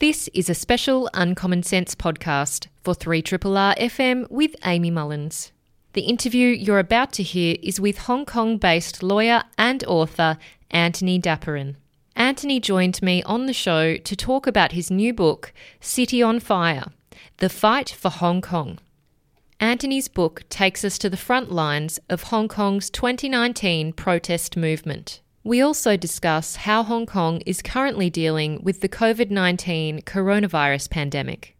This is a special Uncommon Sense podcast for 3RRR FM with Amy Mullins. The interview you're about to hear is with Hong Kong based lawyer and author Antony Dapiran. Antony joined me on the show to talk about his new book, City on Fire The Fight for Hong Kong. Antony's book takes us to the front lines of Hong Kong's 2019 protest movement. We also discuss how Hong Kong is currently dealing with the COVID 19 coronavirus pandemic.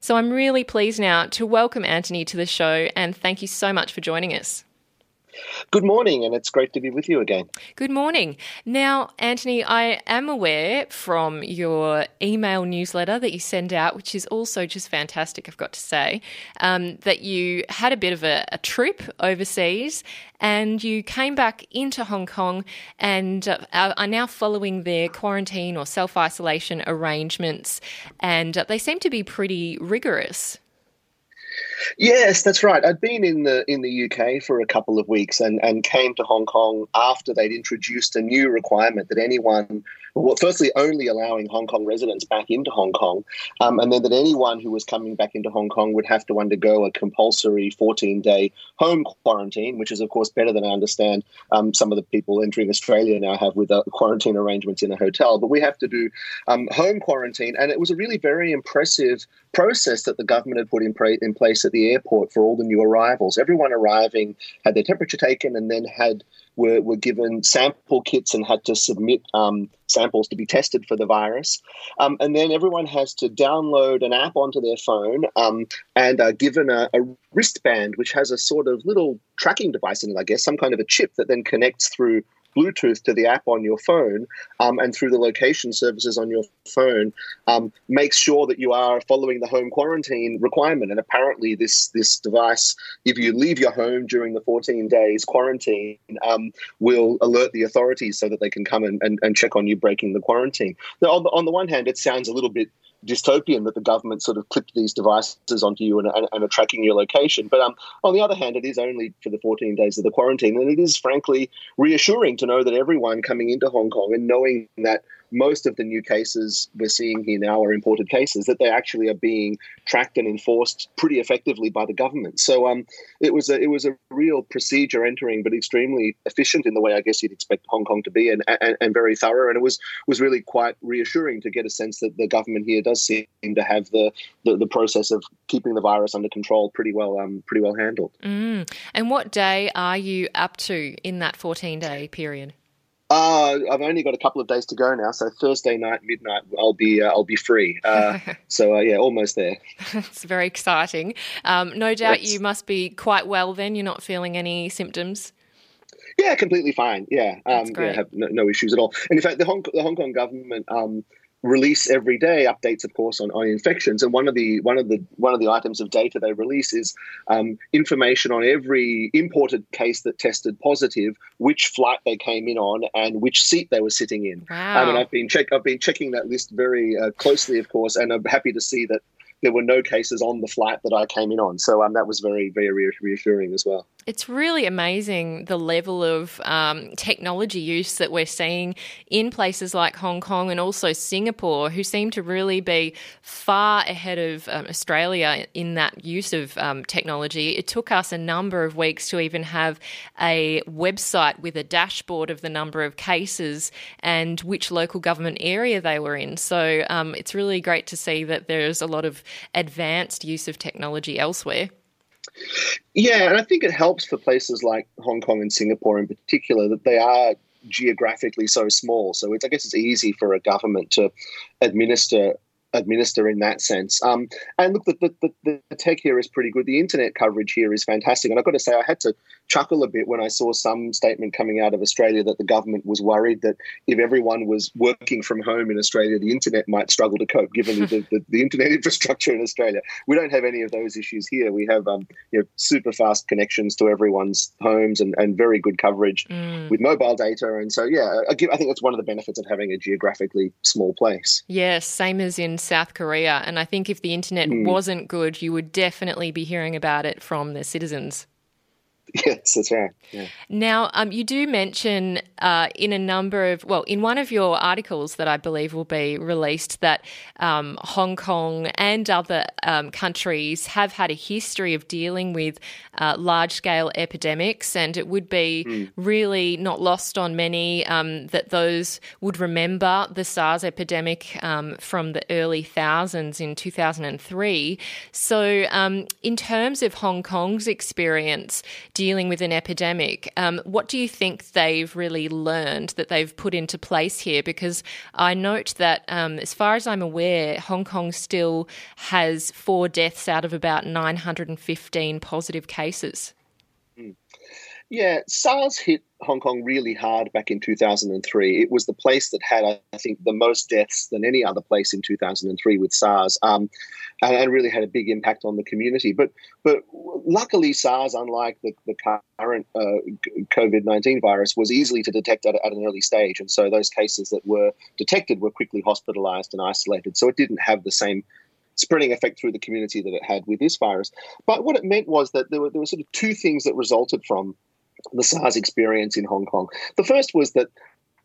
So I'm really pleased now to welcome Antony to the show and thank you so much for joining us. Good morning, and it's great to be with you again. Good morning. Now, Antony, I am aware from your email newsletter that you send out, which is also just fantastic, I've got to say, um, that you had a bit of a, a, trip overseas and you came back into Hong Kong and uh, are now following their quarantine or self isolation arrangements, and uh, they seem to be pretty rigorous. Yes, that's right. I'd been in the in the UK for a couple of weeks and, and came to Hong Kong after they'd introduced a new requirement that anyone well, firstly, only allowing Hong Kong residents back into Hong Kong, um, and then that anyone who was coming back into Hong Kong would have to undergo a compulsory 14 day home quarantine, which is, of course, better than I understand um, some of the people entering Australia now have with uh, quarantine arrangements in a hotel. But we have to do um, home quarantine, and it was a really very impressive process that the government had put in, pra- in place at the airport for all the new arrivals. Everyone arriving had their temperature taken and then had were, were given sample kits and had to submit um, samples to be tested for the virus. Um, and then everyone has to download an app onto their phone um, and are given a, a, wristband, which has a sort of little tracking device in it, I guess, some kind of a chip that then connects through Bluetooth to the app on your phone um, and through the location services on your phone um, makes sure that you are following the home quarantine requirement. And apparently, this this device, if you leave your home during the 14 days quarantine, um, will alert the authorities so that they can come and, and, and check on you breaking the quarantine. Now, on the, on the one hand, it sounds a little bit dystopian that the government sort of clipped these devices onto you and, and, and are tracking your location. But um, on the other hand, it is only for the 14 days of the quarantine. And it is frankly reassuring to know that everyone coming into Hong Kong and knowing that most of the new cases we're seeing here now are imported cases that they actually are being tracked and enforced pretty effectively by the government. So um, it was a it was a real procedure entering, but extremely efficient in the way I guess you'd expect Hong Kong to be, and, and, and very thorough. And it was was really quite reassuring to get a sense that the government here does seem to have the the, the process of keeping the virus under control pretty well um, pretty well handled. Mm. And what day are you up to in that fourteen day period? Uh, I've only got a couple of days to go now, so Thursday night midnight I'll be uh, I'll be free. Uh, so uh, yeah, almost there. it's very exciting. Um, no doubt you must be quite well. Then you're not feeling any symptoms. Yeah, completely fine. Yeah, um, yeah, have no, no, issues at all. And in fact, the Hong the Hong Kong government um, release every day updates, of course, on, on infections. And one of the one of the one of the items of data they release is um, information on every imported case that tested positive, which flight they came in on, and which seat they were sitting in. Wow. Um, and I've been check I've been checking that list very uh, closely, of course, and I'm happy to see that there were no cases on the flight that I came in on. So um, that was very, very reassuring as well. It's really amazing the level of um, technology use that we're seeing in places like Hong Kong and also Singapore, who seem to really be far ahead of um, Australia in that use of um, technology. It took us a number of weeks to even have a website with a dashboard of the number of cases and which local government area they were in. So um, it's really great to see that there's a lot of advanced use of technology elsewhere. Yeah, and I think it helps for places like Hong Kong and Singapore in particular that they are geographically so small. So I guess it's easy for a government to administer administer in that sense. Um, and look, the, the, the, tech here is pretty good. The internet coverage here is fantastic. And I've got to say, I had to chuckle a bit when I saw some statement coming out of Australia that the government was worried that if everyone was working from home in Australia, the internet might struggle to cope, given the, the, the, internet infrastructure in Australia. We don't have any of those issues here. We have um, you know, super fast connections to everyone's homes and, and very good coverage mm. with mobile data. And so, yeah, I, I think that's one of the benefits of having a geographically small place. Yes, same as in South Korea. And I think if the internet mm. wasn't good, you would definitely be hearing about it from the citizens. Yes, that's right. Yeah. Now, um, you do mention uh, in a number of, well, in one of your articles that I believe will be released, that um, Hong Kong and other um, countries have had a history of dealing with uh, large scale epidemics, and it would be mm. really not lost on many um, that those would remember the SARS epidemic um, from the early thousands in 2003. So, um, in terms of Hong Kong's experience, dealing with an epidemic. Um, what do you think they've really learned that they've put into place here? Because I note that, um, as far as I'm aware, Hong Kong still has four deaths out of about 915 positive cases. Yeah, SARS hit Hong Kong really hard back in 2003. It was the place that had, I think, the most deaths than any other place in 2003 with SARS, um, and, and, really had a big impact on the community. But but luckily, SARS, unlike the, the current uh, COVID 19 virus, was easily to detect at, at, an early stage, and so those cases that were detected were quickly hospitalized and isolated. So it didn't have the same spreading effect through the community that it had with this virus. But what it meant was that there were there were sort of two things that resulted from the SARS experience in Hong Kong. The first was that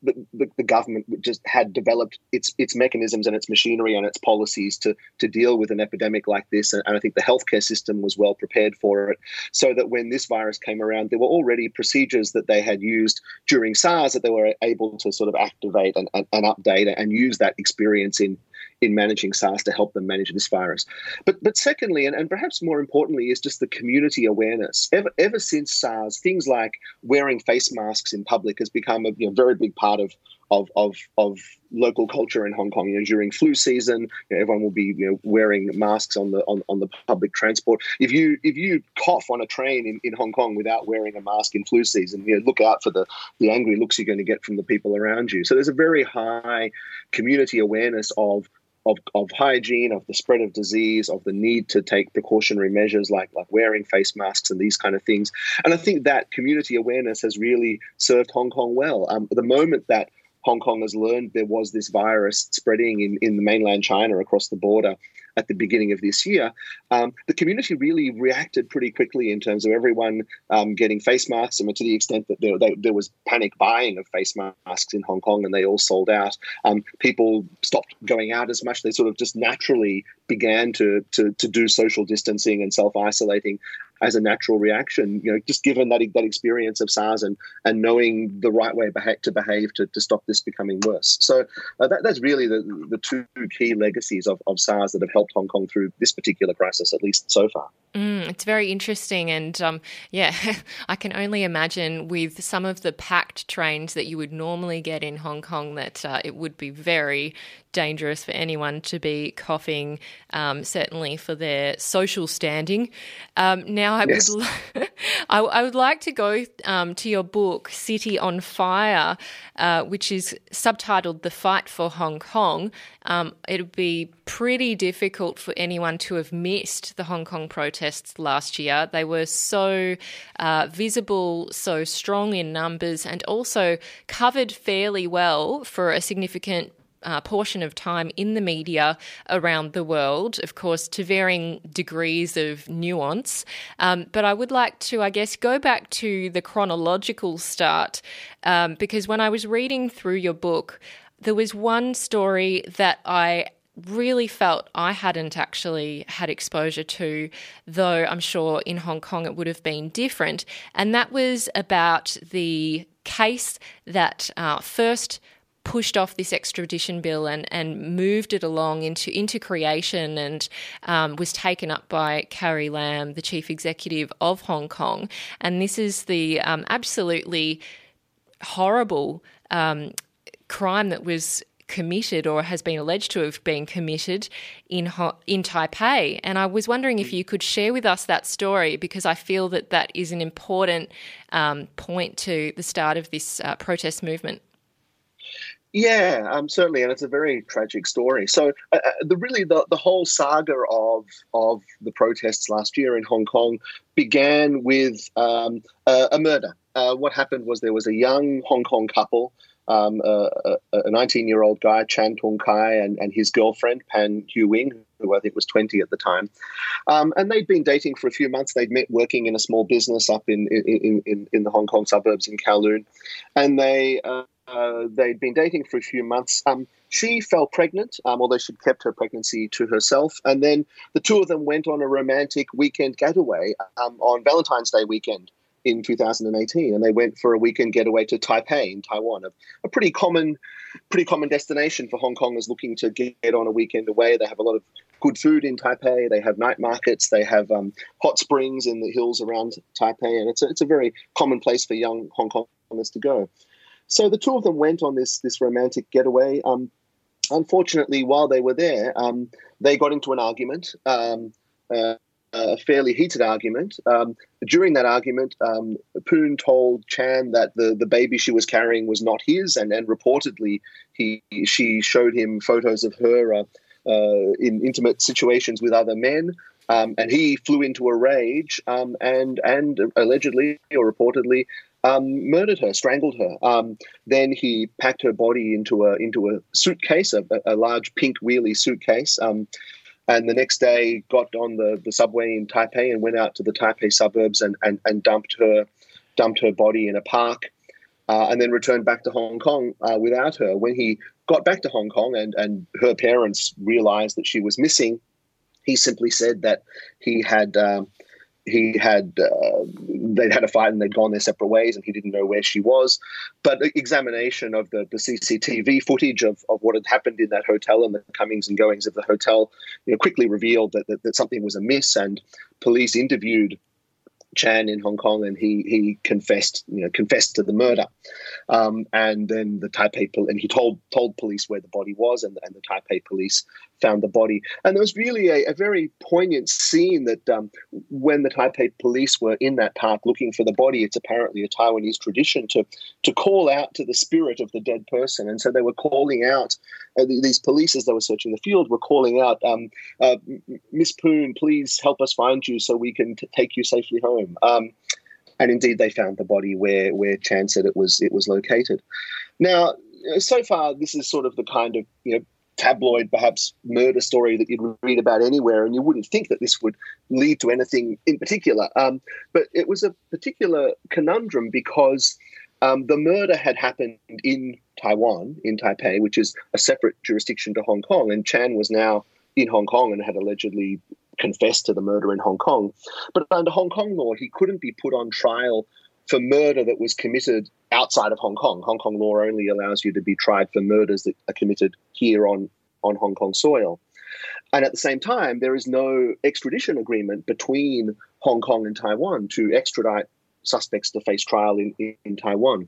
the, the, the, government just had developed its its mechanisms and its machinery and its policies to to deal with an epidemic like this, and, and, I think the healthcare system was well prepared for it. So that when this virus came around, there were already procedures that they had used during SARS that they were able to sort of activate and, and, and update and use that experience in in managing SARS to help them manage this virus. But but secondly, and, and perhaps more importantly, is just the community awareness. Ever ever since SARS, things like wearing face masks in public has become a you know, very big part of of, of, of local culture in Hong Kong. You know, during flu season, you know, everyone will be you know wearing masks on the on, on the public transport. If you if you cough on a train in, in Hong Kong without wearing a mask in flu season, you know, look out for the the angry looks you're going to get from the people around you. So there's a very high community awareness of of, of hygiene, of the spread of disease, of the need to take precautionary measures like, like wearing face masks and these kind of things. And I think that community awareness has really served Hong Kong well. Um, the moment that Hong Kong has learned there was this virus spreading in, in the mainland China across the border, at the beginning of this year, um, the community really reacted pretty quickly in terms of everyone um, getting face masks. I mean, to the extent that there, they, there, was panic buying of face masks in Hong Kong and they all sold out. Um, people stopped going out as much. They sort of just naturally began to, to, to do social distancing and self isolating as a natural reaction, you know, just given that that experience of SARS and and knowing the right way to behave to, to stop this becoming worse. So uh, that, that's really the the two key legacies of, of SARS that have helped Hong Kong through this particular crisis, at least so far. Mm, it's very interesting, and um, yeah, I can only imagine with some of the packed trains that you would normally get in Hong Kong that uh, it would be very dangerous for anyone to be coughing, um, certainly for their social standing. Um, now, I yes. would I, I, would like to go um, to your book, City on Fire, uh, which is subtitled "The Fight for Hong Kong." Um, it would be pretty difficult for anyone to have missed the Hong Kong protests last year. They were so uh, visible, so strong in numbers, and also covered fairly well for a significant uh, portion of time in the media around the world, of course, to varying degrees of nuance. Um, but I would like to, I guess, go back to the chronological start um, because when I was reading through your book, there was one story that I really felt I hadn't actually had exposure to, though I'm sure in Hong Kong it would have been different. And that was about the case that uh, first pushed off this extradition bill and, and moved it along into, into creation and um, was taken up by Carrie Lam, the chief executive of Hong Kong. And this is the um, absolutely horrible um, crime that was committed or has been alleged to have been committed in in Taipei. And I was wondering if you could share with us that story because I feel that that is an important um, point to the start of this uh, protest movement. Yeah, um, certainly, and it's a very tragic story. So, uh, uh, the really the, the whole saga of of the protests last year in Hong Kong began with um, a, a, murder. Uh, what happened was there was a young Hong Kong couple um, a 19 year old guy, Chan Tung Kai, and, and his girlfriend, Poon Hiu Wing, who I think was 20 at the time. Um, and they'd been dating for a few months. They'd met working in a small business up in, in, in, in the Hong Kong suburbs in Kowloon. And they, uh, uh, they'd been dating for a few months. Um, she fell pregnant, um, although she'd kept her pregnancy to herself. And then the two of them went on a romantic weekend getaway um, on Valentine's Day weekend in 2018, and they went for a weekend getaway to Taipei in Taiwan, a, a pretty common, pretty common destination for Hong Kongers looking to get on a weekend away. They have a lot of good food in Taipei. They have night markets. They have um, hot springs in the hills around Taipei, and it's a, it's a very common place for young Hong Kongers to go. So the two of them went on this this romantic getaway. Um, unfortunately, while they were there, um, they got into an argument. Um, uh, a fairly heated argument. Um, during that argument, um, Poon told Chan that the, the baby she was carrying was not his, and, and reportedly he she showed him photos of her uh, uh, in intimate situations with other men. Um, and he flew into a rage um, and and allegedly or reportedly um, murdered her, strangled her. Um, then he packed her body into a into a suitcase, a, a large pink wheelie suitcase, um, and the next day got on the, the subway in Taipei and went out to the Taipei suburbs and, and, and dumped her dumped her body in a park, uh, and then returned back to Hong Kong uh, without her. When he got back to Hong Kong and, and her parents realized that she was missing, he simply said that he had um, he had uh, they'd had a fight and they'd gone their separate ways and he didn't know where she was but examination of the, the cctv footage of, of what had happened in that hotel and the comings and goings of the hotel you know, quickly revealed that, that, that something was amiss and police interviewed Chan in Hong Kong, and he he confessed, you know, confessed to the murder. Um, and then the Taipei and he told told police where the body was, and, and the Taipei police found the body. And there was really a, a very poignant scene that um, when the Taipei police were in that park looking for the body, it's apparently a Taiwanese tradition to to call out to the spirit of the dead person, and so they were calling out. Uh, these police, as they were searching the field, were calling out, um, uh, "Miss Poon, please help us find you so we can t- take you safely home." Um, and indeed, they found the body where where Chan said it was it was located. Now, so far, this is sort of the kind of you know tabloid, perhaps murder story that you'd read about anywhere, and you wouldn't think that this would lead to anything in particular. Um, but it was a particular conundrum because um, the murder had happened in Taiwan, in Taipei, which is a separate jurisdiction to Hong Kong, and Chan was now in Hong Kong and had allegedly confessed to the murder in Hong Kong. But under Hong Kong law, he couldn't be put on trial for murder that was committed outside of Hong Kong. Hong Kong law only allows you to be tried for murders that are committed here on, on Hong Kong soil. And at the same time, there is no extradition agreement between Hong Kong and Taiwan to extradite suspects to face trial in, in, in Taiwan.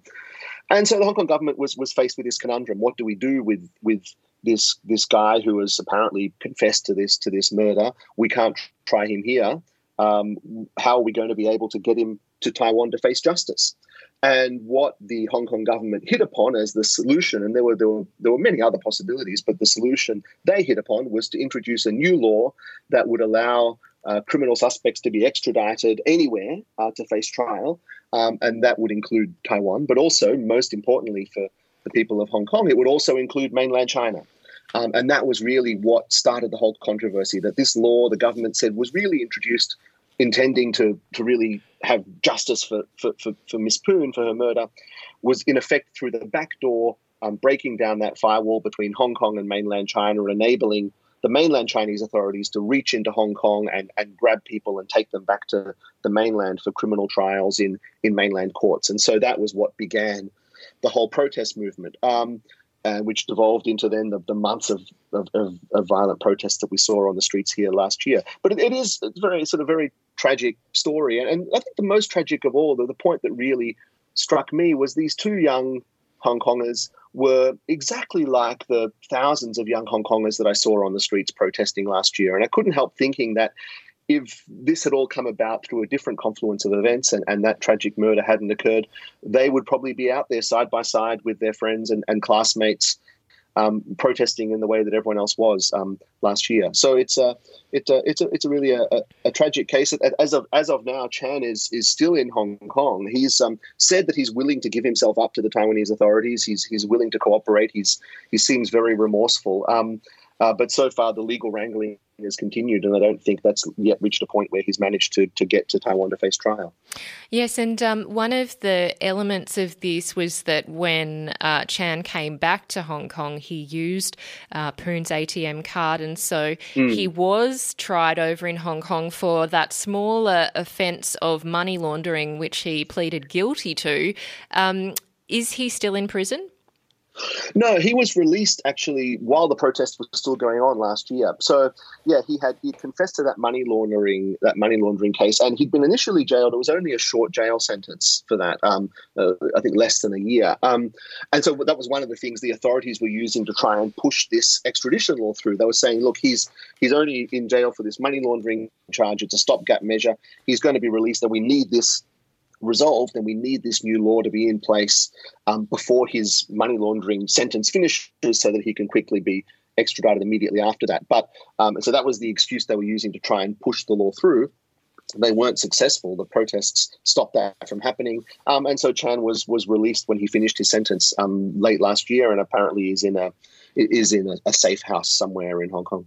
And so the Hong Kong government was was faced with this conundrum: what do we do with with this this guy who has apparently confessed to this to this murder. We can't try him here. Um, how are we going to be able to get him to Taiwan to face justice? And what the Hong Kong government hit upon as the solution, and there were, there were there were many other possibilities, but the solution they hit upon was to introduce a new law that would allow uh, criminal suspects to be extradited anywhere uh, to face trial, um, and that would include Taiwan, but also, most importantly, for the people of Hong Kong, it would also include mainland China. Um, and that was really what started the whole controversy that this law, the government said, was really introduced intending to, to really have justice for, for, for, for Miss Poon for her murder, was in effect through the back door, um, breaking down that firewall between Hong Kong and mainland China and enabling the mainland Chinese authorities to reach into Hong Kong and, and grab people and take them back to the mainland for criminal trials in, in mainland courts. And so that was what began the whole protest movement, um, uh, which devolved into then the, the months of, of, of, of, violent protests that we saw on the streets here last year. But it, it is a very sort of very tragic story, and, and I think the most tragic of all, the, the point that really struck me was these two young Hong Kongers were exactly like the thousands of young Hong Kongers that I saw on the streets protesting last year. And I couldn't help thinking that if this had all come about through a different confluence of events and, and that tragic murder hadn't occurred, they would probably be out there side by side with their friends and, and classmates um, protesting in the way that everyone else was um, last year. So it's a it, uh, it's a it's a really a, a, tragic case. As of as of now, Chan is is still in Hong Kong. He's um, said that he's willing to give himself up to the Taiwanese authorities. He's he's willing to cooperate. He's he seems very remorseful. Uh, but so far, the legal wrangling has continued, and I don't think that's yet reached a point where he's managed to, to get to Taiwan to face trial. Yes, and um, one of the elements of this was that when uh, Chan came back to Hong Kong, he used uh, Poon's ATM card, and so mm. he was tried over in Hong Kong for that smaller offence of money laundering, which he pleaded guilty to. Um, is he still in prison? No, he was released actually while the protest was still going on last year. So yeah, he had he confessed to that money laundering that money laundering case, and he'd been initially jailed. It was only a short jail sentence for that. Um, uh, I think less than a year. Um, and so that was one of the things the authorities were using to try and push this extradition law through. They were saying, look, he's he's only in jail for this money laundering charge. It's a stopgap measure. He's going to be released, and we need this resolved, and we need this new law to be in place um, before his money laundering sentence finishes so that he can quickly be extradited immediately after that. But um, so that was the excuse they were using to try and push the law through. They weren't successful. The protests stopped that from happening, um, and so Chan was was released when he finished his sentence um, late last year, and apparently is in a is in a, a safe house somewhere in Hong Kong.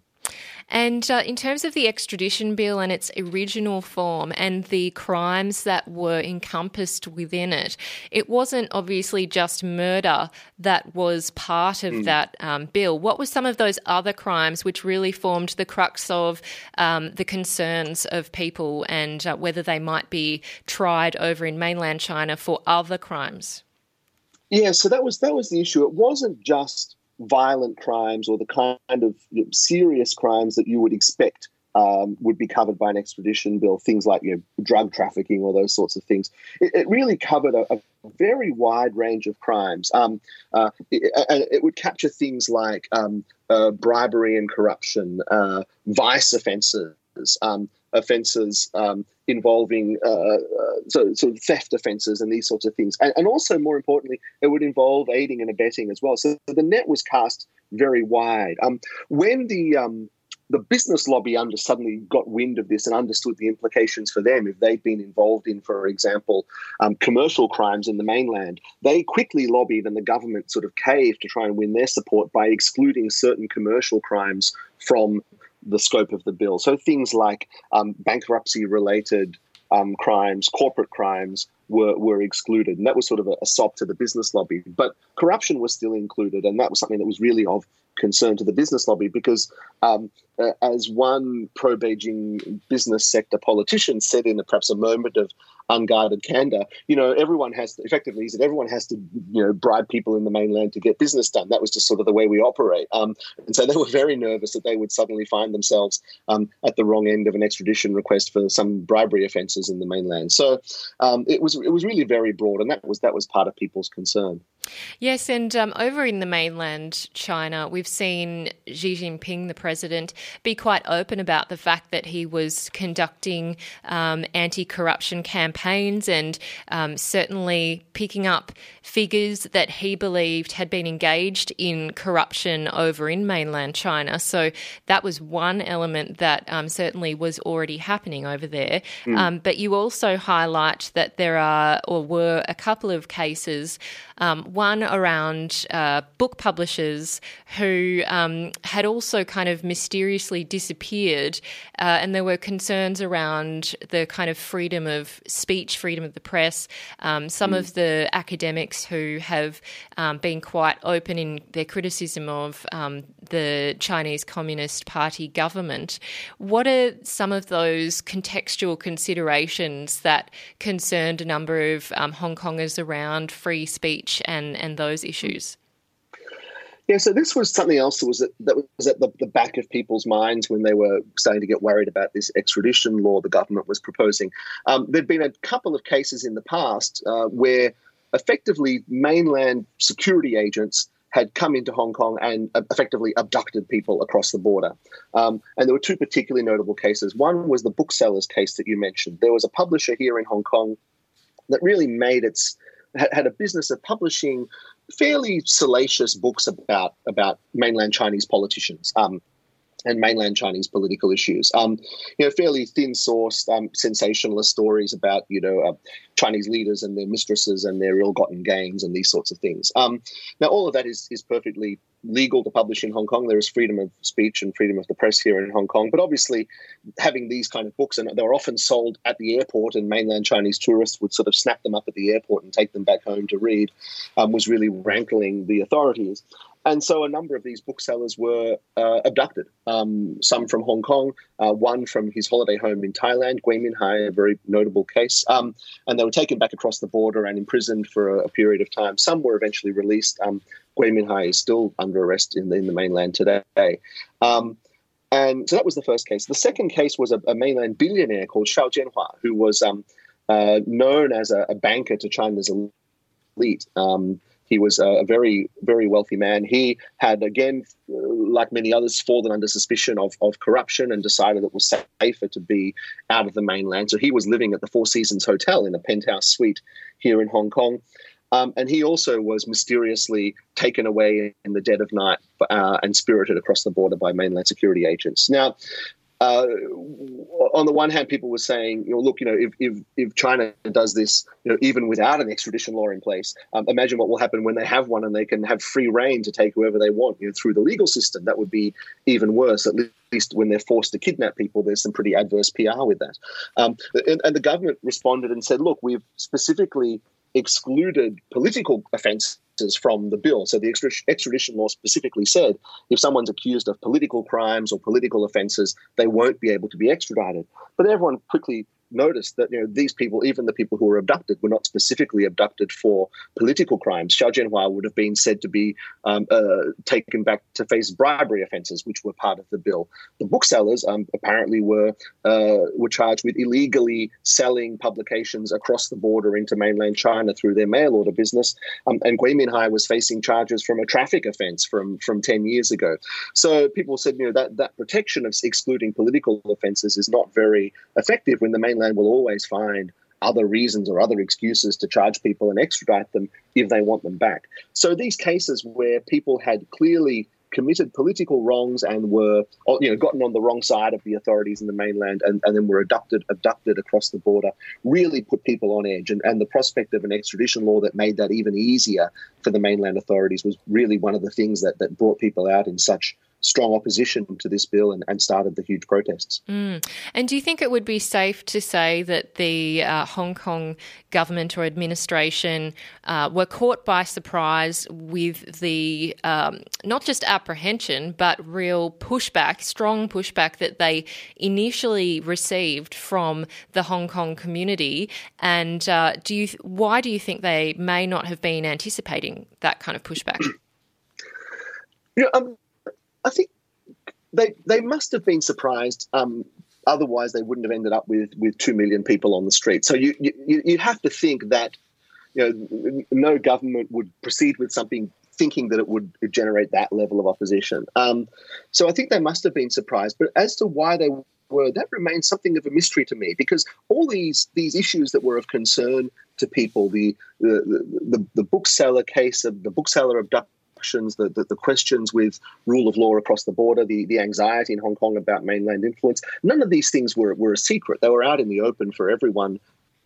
And uh, in terms of the extradition bill and its original form and the crimes that were encompassed within it, it wasn't obviously just murder that was part of mm. that um, bill. What were some of those other crimes which really formed the crux of um, the concerns of people and uh, whether they might be tried over in mainland China for other crimes? Yeah, so that was that was the issue. It wasn't just violent crimes or the kind of you know, serious crimes that you would expect um, would be covered by an extradition bill, things like you know, drug trafficking or those sorts of things. It, it really covered a, a, very wide range of crimes. Um, uh, it, it, would capture things like um, uh, bribery and corruption, uh, vice offences, um, offences um, involving uh, uh, so, so theft offences and these sorts of things. And, and, also, more importantly, it would involve aiding and abetting as well. So the net was cast very wide. Um, when the um, the business lobby under suddenly got wind of this and understood the implications for them if they'd been involved in, for example, um, commercial crimes in the mainland. They quickly lobbied, and the government sort of caved to try and win their support by excluding certain commercial crimes from the scope of the bill. So things like um, bankruptcy related um, crimes, corporate crimes were, were excluded. And that was sort of a, a sop to the business lobby. But corruption was still included. And that was something that was really of concern to the business lobby because, um, uh, as one pro Beijing business sector politician said in a, perhaps a moment of unguarded candor, you know, everyone has to, effectively, he said, everyone has to, you know, bribe people in the mainland to get business done. That was just sort of the way we operate. Um, and so they were very nervous that they would suddenly find themselves um, at the wrong end of an extradition request for some bribery offences in the mainland. So um, it was it was really very broad, and that was that was part of people's concern. Yes, and um, over in the mainland China, we've seen Xi Jinping, the president, be quite open about the fact that he was conducting um, anti corruption campaigns and um, certainly picking up figures that he believed had been engaged in corruption over in mainland China. So that was one element that um, certainly was already happening over there. Mm. but you also highlight that there are or were a couple of cases. Um, one around uh, book publishers who um, had also kind of mysteriously disappeared, uh, and there were concerns around the kind of freedom of speech, freedom of the press. Um, some mm. of the academics who have um, been quite open in their criticism of um, the Chinese Communist Party government. What are some of those contextual considerations that concerned a number of um, Hong Kongers around free speech and, and those issues? Yeah, so this was something else that was at, that was at the, the, back of people's minds when they were starting to get worried about this extradition law the government was proposing. Um, there'd been a couple of cases in the past uh, where effectively mainland security agents had come into Hong Kong and uh, effectively abducted people across the border. Um, and there were two particularly notable cases. One was the booksellers case that you mentioned. There was a publisher here in Hong Kong that really made its had a business of publishing fairly salacious books about about mainland Chinese politicians. Um, and mainland Chinese political issues. Um, you know, fairly thin-sourced, um, sensationalist stories about you know uh, Chinese leaders and their mistresses and their ill-gotten gains and these sorts of things. Um, now, all of that is is perfectly legal to publish in Hong Kong. There is freedom of speech and freedom of the press here in Hong Kong. But obviously, having these kind of books and they were often sold at the airport, and mainland Chinese tourists would sort of snap them up at the airport and take them back home to read, um, was really rankling the authorities. And so a number of these booksellers were uh, abducted, um, some from Hong Kong, uh, one from his holiday home in Thailand, Gui Minhai, a very notable case. Um, and they were taken back across the border and imprisoned for a, a period of time. Some were eventually released. Um, Gui Minhai is still under arrest in the, in the mainland today. Um, and so that was the first case. The second case was a, a mainland billionaire called Xiao Jianhua, who was um, uh, known as a, a, banker to China's elite. Um, he was a very, very wealthy man. He had, again, like many others, fallen under suspicion of, of corruption and decided it was safer to be out of the mainland. So he was living at the Four Seasons Hotel in a penthouse suite here in Hong Kong. Um, and he also was mysteriously taken away in the dead of night uh, and spirited across the border by mainland security agents. Now, uh, on the one hand, people were saying, you know, look, you know, if, if, if China does this, you know, even without an extradition law in place, um, imagine what will happen when they have one and they can have free reign to take whoever they want, you know, through the legal system. That would be even worse. At least when they're forced to kidnap people, there's some pretty adverse PR with that. Um, and, and the government responded and said, look, we've specifically excluded political offences from the bill. So the extradition law specifically said if someone's accused of political crimes or political offences, they won't be able to be extradited. But everyone quickly noticed that you know these people, even the people who were abducted, were not specifically abducted for political crimes. Xiao Jianhua would have been said to be um, uh, taken back to face bribery offences, which were part of the bill. The booksellers um, apparently were uh, were charged with illegally selling publications across the border into mainland China through their mail order business, um, and Gui Minhai was facing charges from a traffic offence from from ten years ago. So people said, you know, that that protection of excluding political offences is not very effective when the mainland mainland will always find other reasons or other excuses to charge people and extradite them if they want them back. So these cases where people had clearly committed political wrongs and were oh, you know gotten on the wrong side of the authorities in the mainland and, and then were abducted abducted across the border really put people on edge and, and the prospect of an extradition law that made that even easier for the mainland authorities was really one of the things that, that brought people out in such strong opposition to this bill and, and started the huge protests. Mm. And do you think it would be safe to say that the uh, Hong Kong government or administration uh, were caught by surprise with the um, not just apprehension but real pushback, strong pushback that they initially received from the Hong Kong community? And uh, do you why do you think they may not have been anticipating that kind of pushback? Yeah, um, I think they they must have been surprised. Um, otherwise, they wouldn't have ended up with with two million people on the street. So you you you have to think that you know no government would proceed with something thinking that it would generate that level of opposition. Um, so I think they must have been surprised. But as to why they were, that remains something of a mystery to me because all these these issues that were of concern to people, the the the, the bookseller case of the bookseller abduction the, the, the, questions with rule of law across the border, the, the anxiety in Hong Kong about mainland influence, none of these things were, were a secret. They were out in the open for everyone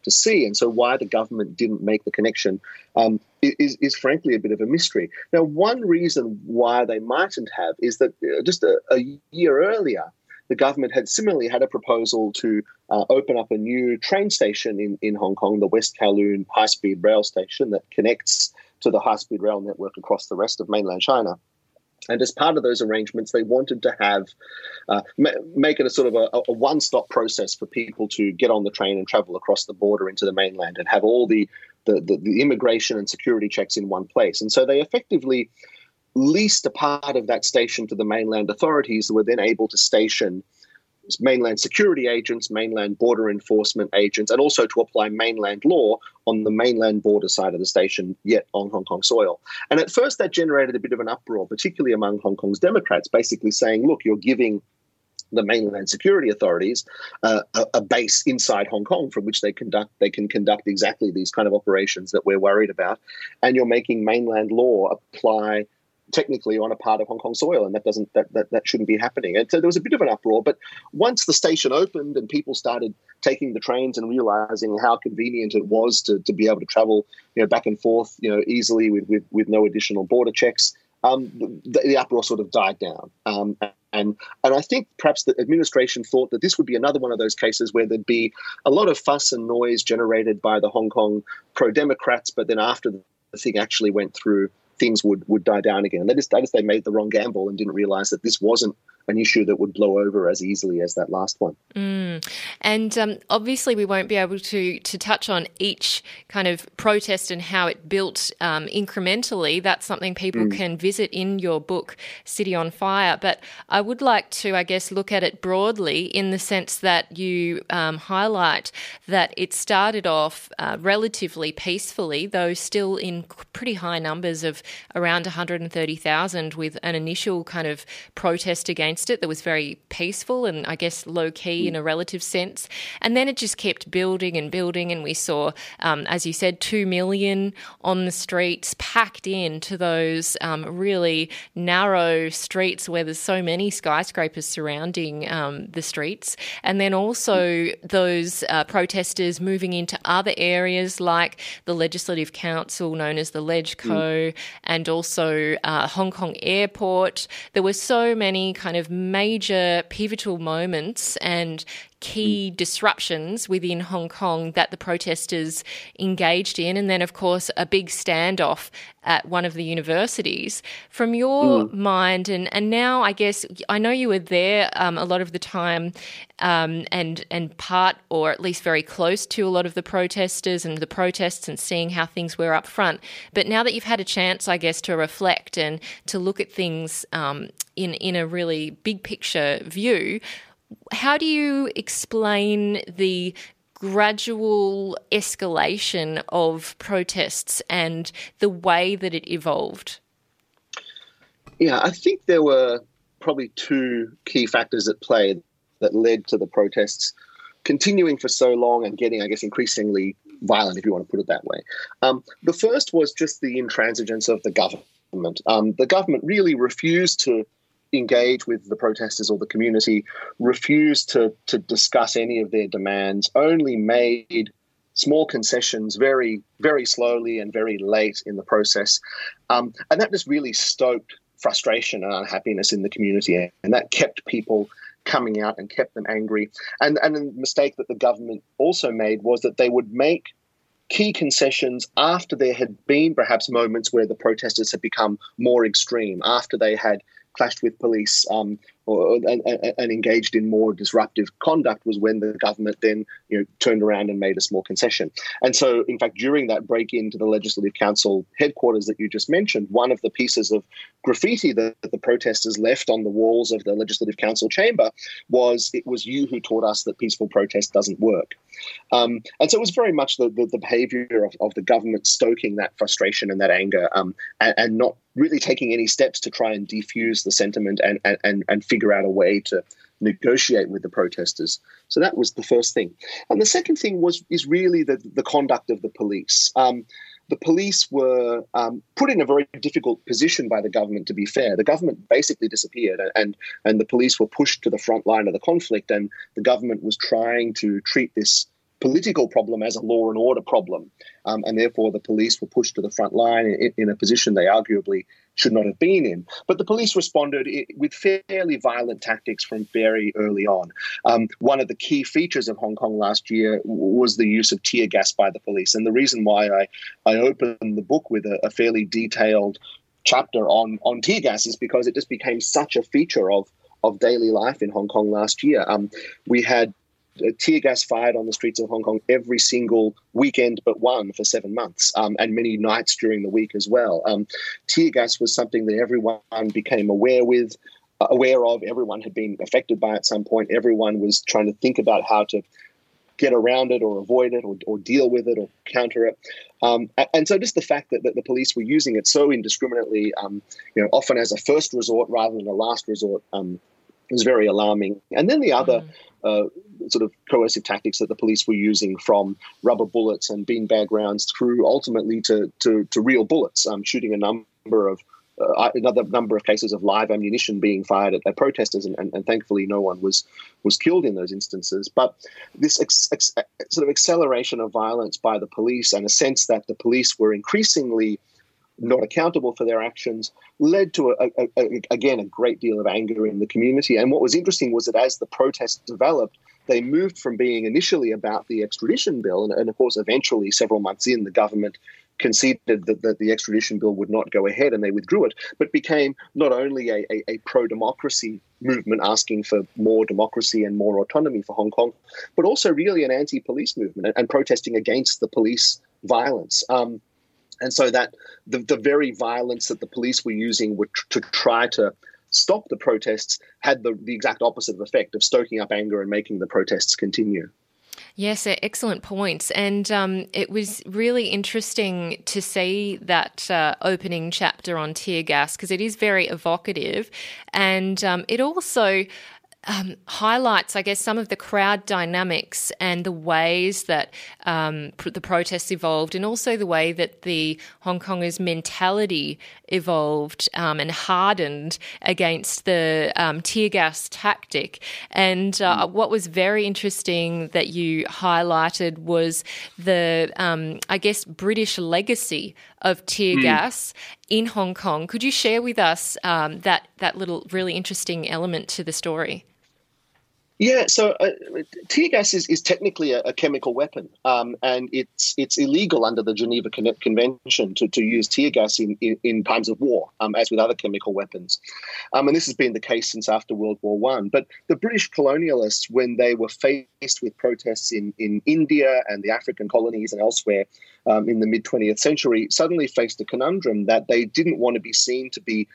to see. And so, why the government didn't make the connection um, is, is frankly a bit of a mystery. Now, one reason why they mightn't have is that uh, just a, a year earlier, the government had similarly had a proposal to uh, open up a new train station in, in Hong Kong, the West Kowloon High Speed Rail Station that connects to the high speed rail network across the rest of mainland China. And as part of those arrangements, they wanted to have uh, ma- make it a sort of a, a one stop process for people to get on the train and travel across the border into the mainland and have all the, the, the, the immigration and security checks in one place. And so they effectively leased a part of that station to the mainland authorities who were then able to station mainland security agents, mainland border enforcement agents, and also to apply mainland law on the mainland border side of the station, yet on Hong Kong soil. And at first, that generated a bit of an uproar, particularly among Hong Kong's Democrats, basically saying, look, you're giving the mainland security authorities uh, a, a, base inside Hong Kong from which they conduct they can conduct exactly these kind of operations that we're worried about, and you're making mainland law apply technically on a part of Hong Kong soil, and that doesn't that, that that shouldn't be happening. And so there was a bit of an uproar. But once the station opened and people started taking the trains and realizing how convenient it was to, to be able to travel, you know, back and forth, you know, easily with with, with no additional border checks, um, the, the, uproar sort of died down. Um, and and I think perhaps the administration thought that this would be another one of those cases where there'd be a lot of fuss and noise generated by the Hong Kong pro Democrats, but then after the thing actually went through, things would would die down again. And they just, just they made the wrong gamble and didn't realize that this wasn't an issue that would blow over as easily as that last one. Mm. And um, obviously, we won't be able to to touch on each kind of protest and how it built um, incrementally. That's something people mm. can visit in your book, City on Fire. But I would like to, I guess, look at it broadly in the sense that you um, highlight that it started off uh, relatively peacefully, though still in pretty high numbers of around 130,000, with an initial kind of protest against against it that was very peaceful and I guess low key in a relative sense. And then it just kept building and building, and we saw, um, as you said, two million on the streets, packed in to those um, really narrow streets where there's so many skyscrapers surrounding um, the streets, and then also those uh, protesters moving into other areas like the Legislative Council, known as the LegCo, mm. and also uh, Hong Kong Airport. There were so many kind of major pivotal moments and key disruptions within Hong Kong that the protesters engaged in, and then, of course, a big standoff at one of the universities. From your mm. mind, and, and now I guess I know you were there um, a lot of the time, um, and and part or at least very close to a lot of the protesters and the protests, and seeing how things were up front. But now that you've had a chance, I guess, to reflect and to look at things um, in in a really big picture view, how do you explain the gradual escalation of protests and the way that it evolved? Yeah, I think there were probably two key factors at play that led to the protests continuing for so long and getting, I guess, increasingly violent, if you want to put it that way. Um, the first was just the intransigence of the government. Um, the government really refused to engage with the protesters or the community, refused to, to discuss any of their demands, only made small concessions very, very slowly and very late in the process. Um, and that just really stoked frustration and unhappiness in the community. And that kept people coming out and kept them angry. And, and the mistake that the government also made was that they would make key concessions after there had been perhaps moments where the protesters had become more extreme, after they had clashed with police um, or, and, and, engaged in more disruptive conduct was when the government then you know turned around and made a small concession. And so, in fact, during that break into the Legislative Council headquarters that you just mentioned, one of the pieces of graffiti that the protesters left on the walls of the Legislative Council chamber was "It was you who taught us that peaceful protest doesn't work." Um, and so it was very much the, the, the behavior of, of, the government stoking that frustration and that anger um, and, and, not really taking any steps to try and defuse the sentiment and, and, and and figure out a way to negotiate with the protesters. So that was the first thing. And the second thing was is really the, the conduct of the police. Um, the police were um, put in a very difficult position by the government. To be fair, the government basically disappeared, and and the police were pushed to the front line of the conflict, and the government was trying to treat this political problem as a law and order problem, um, and therefore the police were pushed to the front line in, in, a position they arguably should not have been in. But the police responded with fairly violent tactics from very early on. Um, one of the key features of Hong Kong last year was the use of tear gas by the police, and the reason why I I opened the book with a, a fairly detailed chapter on on tear gas is because it just became such a feature of of daily life in Hong Kong last year. Um, we had tear gas fired on the streets of Hong Kong every single weekend but one for seven months, um, and many nights during the week as well. Um, tear gas was something that everyone became aware with. Uh, aware of everyone had been affected by at some point everyone was trying to think about how to get around it or avoid it or, or deal with it or counter it. Um, and so just the fact that, that the police were using it so indiscriminately, um, you know, often as a first resort rather than a last resort, um, was very alarming. And then the other mm. uh, sort of coercive tactics that the police were using, from rubber bullets and beanbag rounds through ultimately to to, to real bullets, um, shooting a number of uh, another number of cases of live ammunition being fired at, at protesters, and, and, and, thankfully no one was was killed in those instances. But this ex, ex, sort of acceleration of violence by the police and a sense that the police were increasingly not accountable for their actions led to a, a, a, again a great deal of anger in the community. And what was interesting was that as the protests developed, they moved from being initially about the extradition bill, and, and of course, eventually, several months in, the government conceded that, that, the extradition bill would not go ahead and they withdrew it, but became not only a, a, a pro democracy movement asking for more democracy and more autonomy for Hong Kong, but also really an anti police movement and, and, protesting against the police violence. Um, and so that the, the very violence that the police were using were tr- to try to stop the protests had the, the exact opposite effect of stoking up anger and making the protests continue. Yes, excellent points. And um, it was really interesting to see that uh, opening chapter on tear gas because it is very evocative. And um, it also um, highlights, I guess, some of the crowd dynamics and the ways that um, pr- the protests evolved, and also the way that the Hong Kongers' mentality evolved um, and hardened against the um, tear gas tactic. And uh, mm. what was very interesting that you highlighted was the, um, I guess, British legacy of tear mm. gas in Hong Kong. Could you share with us um, that that little really interesting element to the story? Yeah, so uh, tear gas is, is technically a, a chemical weapon, um, and it's it's illegal under the Geneva Con- Convention to, to use tear gas in, in, in times of war, um, as with other chemical weapons. Um, and this has been the case since after World War One. But the British colonialists, when they were faced with protests in, in India and the African colonies and elsewhere um, in the mid 20th century, suddenly faced a conundrum that they didn't want to be seen to be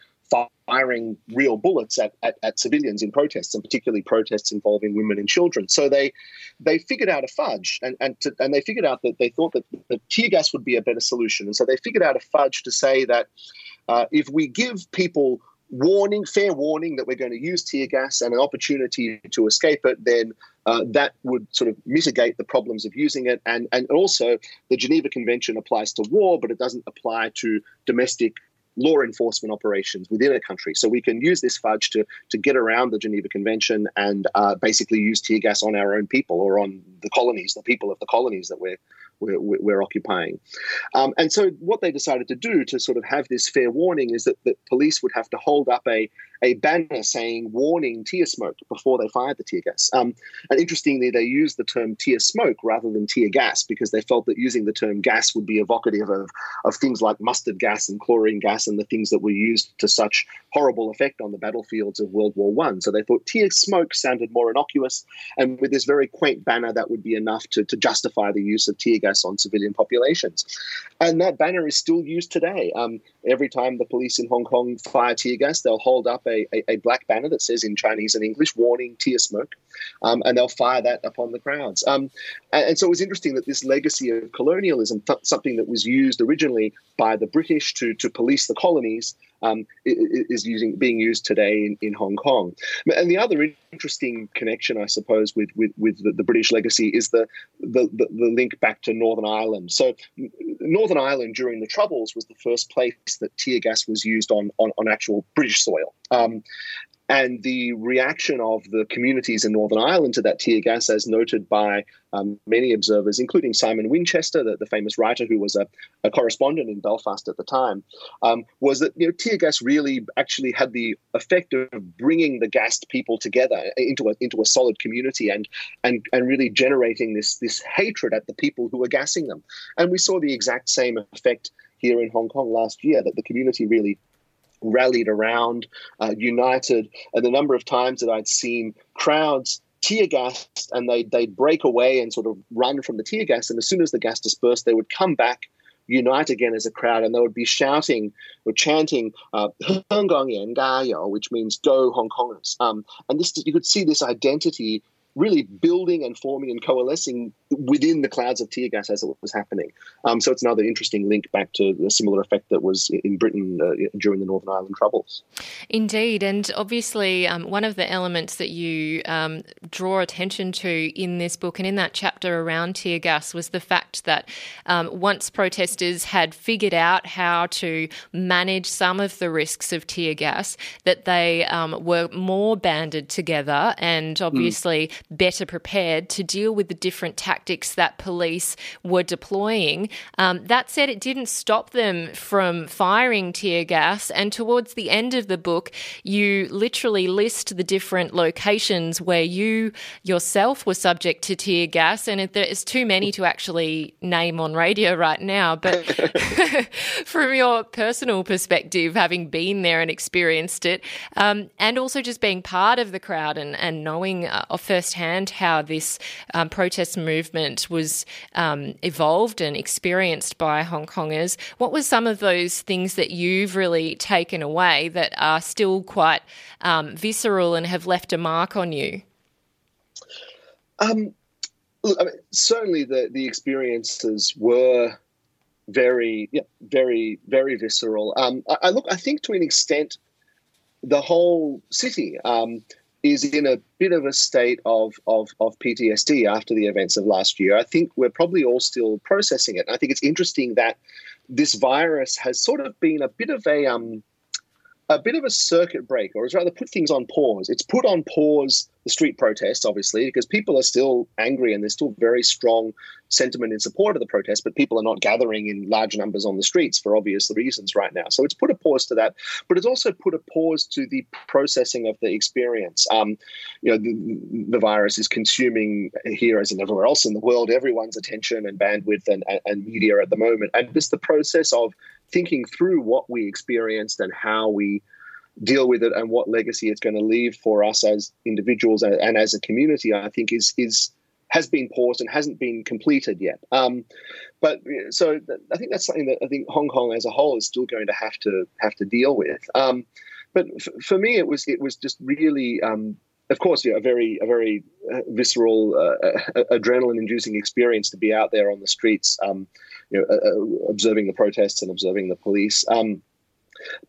firing real bullets at, at, at, civilians in protests, and particularly protests involving women and children. So they they figured out a fudge, and and, to, and they figured out that they thought that tear gas would be a better solution, and so they figured out a fudge to say that uh, if we give people warning, fair warning that we're going to use tear gas and an opportunity to escape it, then uh, that would sort of mitigate the problems of using it. And, and also, the Geneva Convention applies to war, but it doesn't apply to domestic law enforcement operations within a country. So we can use this fudge to to get around the Geneva Convention and uh, basically use tear gas on our own people or on the colonies, the people of the colonies that we're we're, we're occupying. Um, and so what they decided to do to sort of have this fair warning is that, that police would have to hold up a a banner saying warning tear smoke before they fired the tear gas. Um, and interestingly, they used the term tear smoke rather than tear gas because they felt that using the term gas would be evocative of, of things like mustard gas and chlorine gas and the things that were used to such horrible effect on the battlefields of World War One. So they thought tear smoke sounded more innocuous, and with this very quaint banner, that would be enough to, to justify the use of tear gas on civilian populations. And that banner is still used today. Um, every time the police in Hong Kong fire tear gas, they'll hold up a, a, a black banner that says in Chinese and English, warning tear smoke, um, and they'll fire that upon the crowds. Um, and, and, so it was interesting that this legacy of colonialism, th- something that was used originally by the British to, to police the colonies, um, is using being used today in, in Hong Kong. And the other interesting connection, I suppose, with with, with the, the British legacy is the, the, the the link back to Northern Ireland. So Northern Ireland during the Troubles was the first place that tear gas was used on on, on actual British soil. Um, and the reaction of the communities in Northern Ireland to that tear gas, as noted by um, many observers, including Simon Winchester, the, the famous writer who was a, a, correspondent in Belfast at the time, um, was that you know, tear gas really actually had the effect of bringing the gassed people together into a, into a solid community and, and, and really generating this, this hatred at the people who were gassing them. And we saw the exact same effect here in Hong Kong last year, that the community really rallied around, uh, united. And the number of times that I'd seen crowds tear gassed and they'd, they'd break away and sort of run from the tear gas. And as soon as the gas dispersed, they would come back, unite again as a crowd, and they would be shouting or chanting, uh, which means go Hong Kongers. Um, and this, you could see this identity really building and forming and coalescing within the clouds of tear gas as it was happening. Um, so it's another interesting link back to a similar effect that was in Britain uh, during the Northern Ireland Troubles. Indeed, and obviously um, one of the elements that you um, draw attention to in this book and in that chapter around tear gas was the fact that um, once protesters had figured out how to manage some of the risks of tear gas, that they um, were more banded together and hmm. obviously mm. Better prepared to deal with the different tactics that police were deploying. Um, that said, it didn't stop them from firing tear gas. And towards the end of the book, you literally list the different locations where you yourself were subject to tear gas. And there's too many to actually name on radio right now. But from your personal perspective, having been there and experienced it, um, and also just being part of the crowd and, and knowing uh, firsthand how this um, protest movement was um, evolved and experienced by Hong Kongers, what were some of those things that you've really taken away that are still quite um, visceral and have left a mark on you? Um, I mean, certainly the the experiences were very, yeah, very, very visceral. Um, I, I, look, I think to an extent, the whole city um, is in a bit of a state of, of, of PTSD after the events of last year. I think we're probably all still processing it. I think it's interesting that this virus has sort of been a bit of a um, a bit of a circuit breaker, or it's rather put things on pause. It's put on pause the street protests, obviously, because people are still angry and there's still very strong sentiment in support of the protest, but people are not gathering in large numbers on the streets for obvious reasons right now. So it's put a pause to that, but it's also put a pause to the processing of the experience. Um, you know, the, the, virus is consuming here as in everywhere else in the world everyone's attention and bandwidth and, and, and media at the moment, and just the process of thinking through what we experienced and how we deal with it and what legacy it's going to leave for us as individuals and, and as a community, I think is is has been paused and hasn't been completed yet. Um, but so I think that's something that I think Hong Kong as a whole is still going to have to have to deal with. Um, but f- for me, it was it was just really. Um, of course, yeah, a very, a very uh, visceral, uh, uh, adrenaline-inducing experience to be out there on the streets, um, you know, uh, uh, observing the protests and observing the police. Um,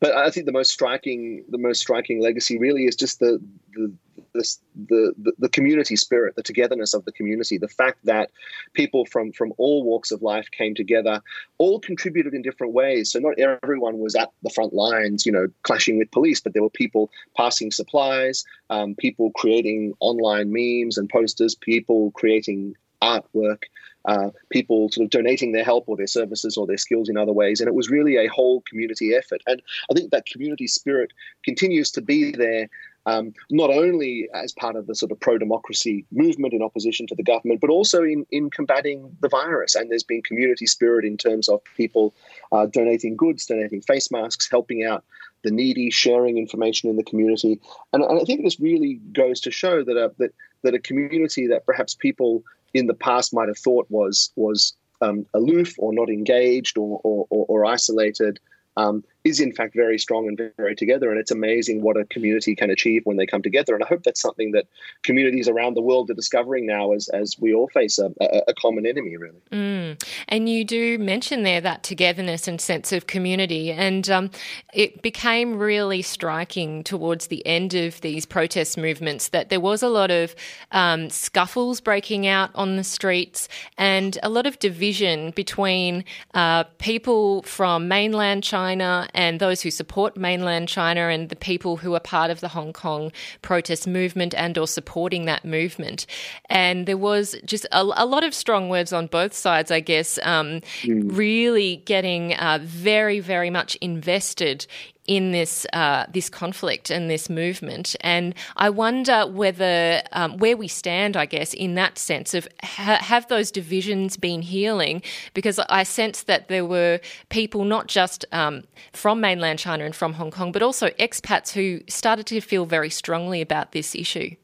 but I think the most striking, the most striking legacy really is just the the the, the, the community spirit, the togetherness of the community, the fact that people from from all walks of life came together, all contributed in different ways. So not everyone was at the front lines, you know, clashing with police, but there were people passing supplies, um, people creating online memes and posters, people creating artwork uh, people sort of donating their help or their services or their skills in other ways. And it was really a whole community effort. And I think that community spirit continues to be there. Um, not only as part of the sort of pro democracy movement in opposition to the government, but also in, in combating the virus. And there's been community spirit in terms of people uh, donating goods, donating face masks, helping out the needy, sharing information in the community. And, and I think this really goes to show that a, that, that a community that perhaps people in the past might have thought was was um, aloof or not engaged or, or, or, or isolated. Um, is in fact very strong and very together. And it's amazing what a community can achieve when they come together. And I hope that's something that communities around the world are discovering now as, as we all face a, a, common enemy, really. Mm. And you do mention there that togetherness and sense of community. And um, it became really striking towards the end of these protest movements that there was a lot of um, scuffles breaking out on the streets and a lot of division between uh, people from mainland China and those who support mainland China and the people who are part of the Hong Kong protest movement and or supporting that movement. And there was just a, a lot of strong words on both sides, I guess, um, mm. really getting uh, very, very much invested in this uh, this conflict and this movement. And I wonder whether um, where we stand, I guess, in that sense of ha- have those divisions been healing? Because I sense that there were people not just um, from mainland China and from Hong Kong, but also expats who started to feel very strongly about this issue.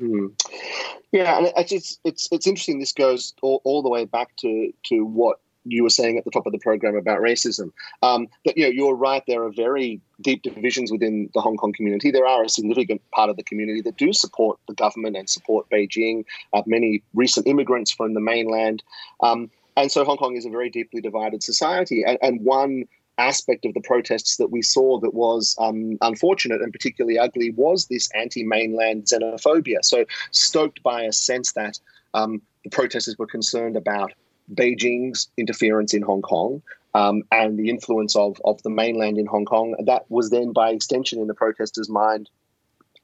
Mm. Yeah, and it's, it's it's interesting. This goes all, all the way back to to what you were saying at the top of the program about racism. Um, but you know, you're right. There are very deep divisions within the Hong Kong community. There are a significant part of the community that do support the government and support Beijing. Uh, many recent immigrants from the mainland. Um, and so Hong Kong is a very deeply divided society. And, and one aspect of the protests that we saw that was um, unfortunate and particularly ugly was this anti mainland xenophobia. So, stoked by a sense that um, the protesters were concerned about Beijing's interference in Hong Kong um, and the influence of, of the mainland in Hong Kong. That was then, by extension, in the protesters' mind,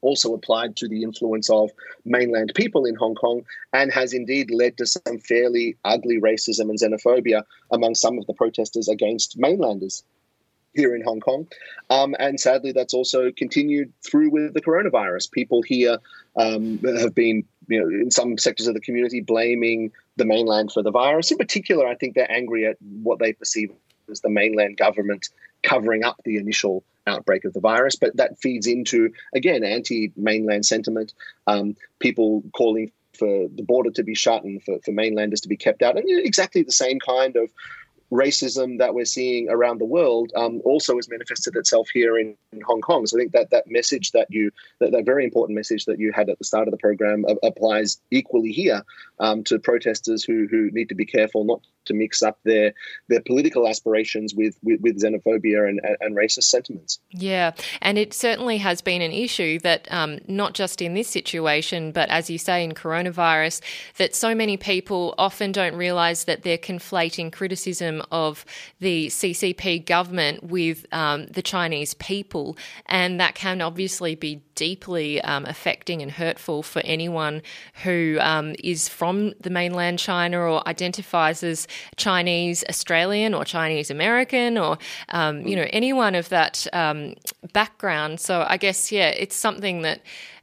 also applied to the influence of mainland people in Hong Kong and has indeed led to some fairly ugly racism and xenophobia among some of the protesters against mainlanders here in Hong Kong. Um, and sadly, that's also continued through with the coronavirus. People here um, have been, you know, in some sectors of the community, blaming the mainland for the virus. In particular, I think they're angry at what they perceive as the mainland government covering up the initial outbreak of the virus. But that feeds into, again, anti mainland sentiment, um, people calling for the border to be shut and for, for mainlanders to be kept out. And exactly the same kind of racism that we're seeing around the world um, also has manifested itself here in, in, Hong Kong. So I think that that message that you, that, that very important message that you had at the start of the program uh, applies equally here um, to protesters who who need to be careful not to mix up their their political aspirations with with, with xenophobia and, and, racist sentiments. Yeah, and it certainly has been an issue that um, not just in this situation, but as you say in coronavirus, that so many people often don't realise that they're conflating criticism of the CCP government with um, the Chinese people, and that can obviously be deeply um, affecting and hurtful for anyone who um, is from the mainland China or identifies as Chinese Australian or Chinese American or um, you know anyone of that um, background. So I guess yeah, it's something that.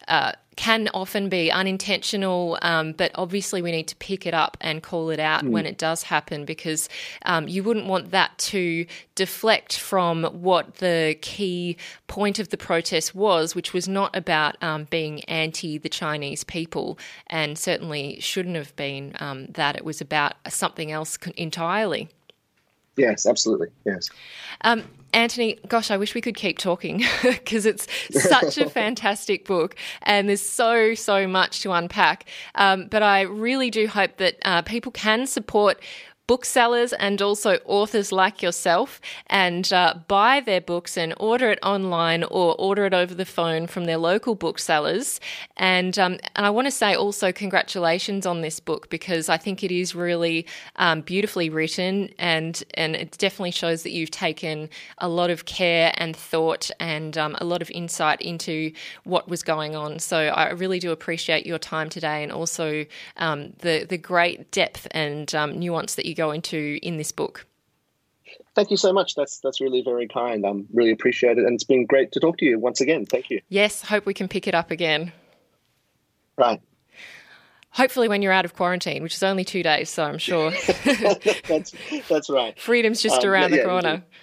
Uh, can often be unintentional, um, but obviously we need to pick it up and call it out mm. when it does happen because um, you wouldn't want that to deflect from what the key point of the protest was, which was not about um, being anti the Chinese people, and certainly shouldn't have been um, that. It was about something else entirely. Yes, absolutely. Yes. Um, Antony, gosh, I wish we could keep talking because it's such a fantastic book and there's so, so much to unpack. Um, but I really do hope that uh, people can support booksellers and also authors like yourself and uh, buy their books and order it online or order it over the phone from their local booksellers. And, um, and I want to say also congratulations on this book because I think it is really um, beautifully written and, and it definitely shows that you've taken a lot of care and thought and um, a lot of insight into what was going on. So I really do appreciate your time today and also um, the, the great depth and um, nuance that you go into in this book. Thank you so much. That's that's really very kind. I'm really appreciate it, and it's been great to talk to you once again. Thank you. Yes, hope we can pick it up again. Right. Hopefully, when you're out of quarantine, which is only two days, so I'm sure. that's that's right. Freedom's just um, around yeah, the corner. yeah,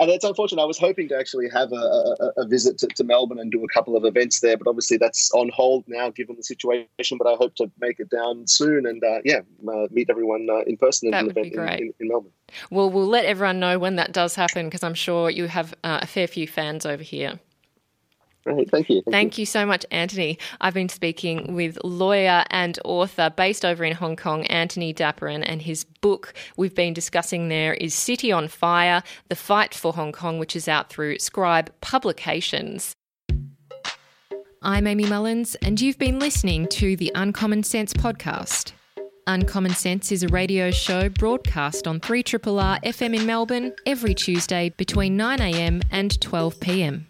and it's unfortunate. I was hoping to actually have a, a, a visit to, to, Melbourne and do a couple of events there, but obviously that's on hold now given the situation. But I hope to make it down soon and uh, yeah, uh, meet everyone uh, in person at an event in, in, in, Melbourne. Well, we'll let everyone know when that does happen because I'm sure you have uh, a fair few fans over here. Great, thank you. Thank, thank you. you. so much, Antony. I've been speaking with lawyer and author based over in Hong Kong, Antony Dapiran, and his book we've been discussing there is City on Fire The Fight for Hong Kong, which is out through Scribe Publications. I'm Amy Mullins, and you've been listening to the Uncommon Sense podcast. Uncommon Sense is a radio show broadcast on 3RRR FM in Melbourne every Tuesday between 9am and 12pm.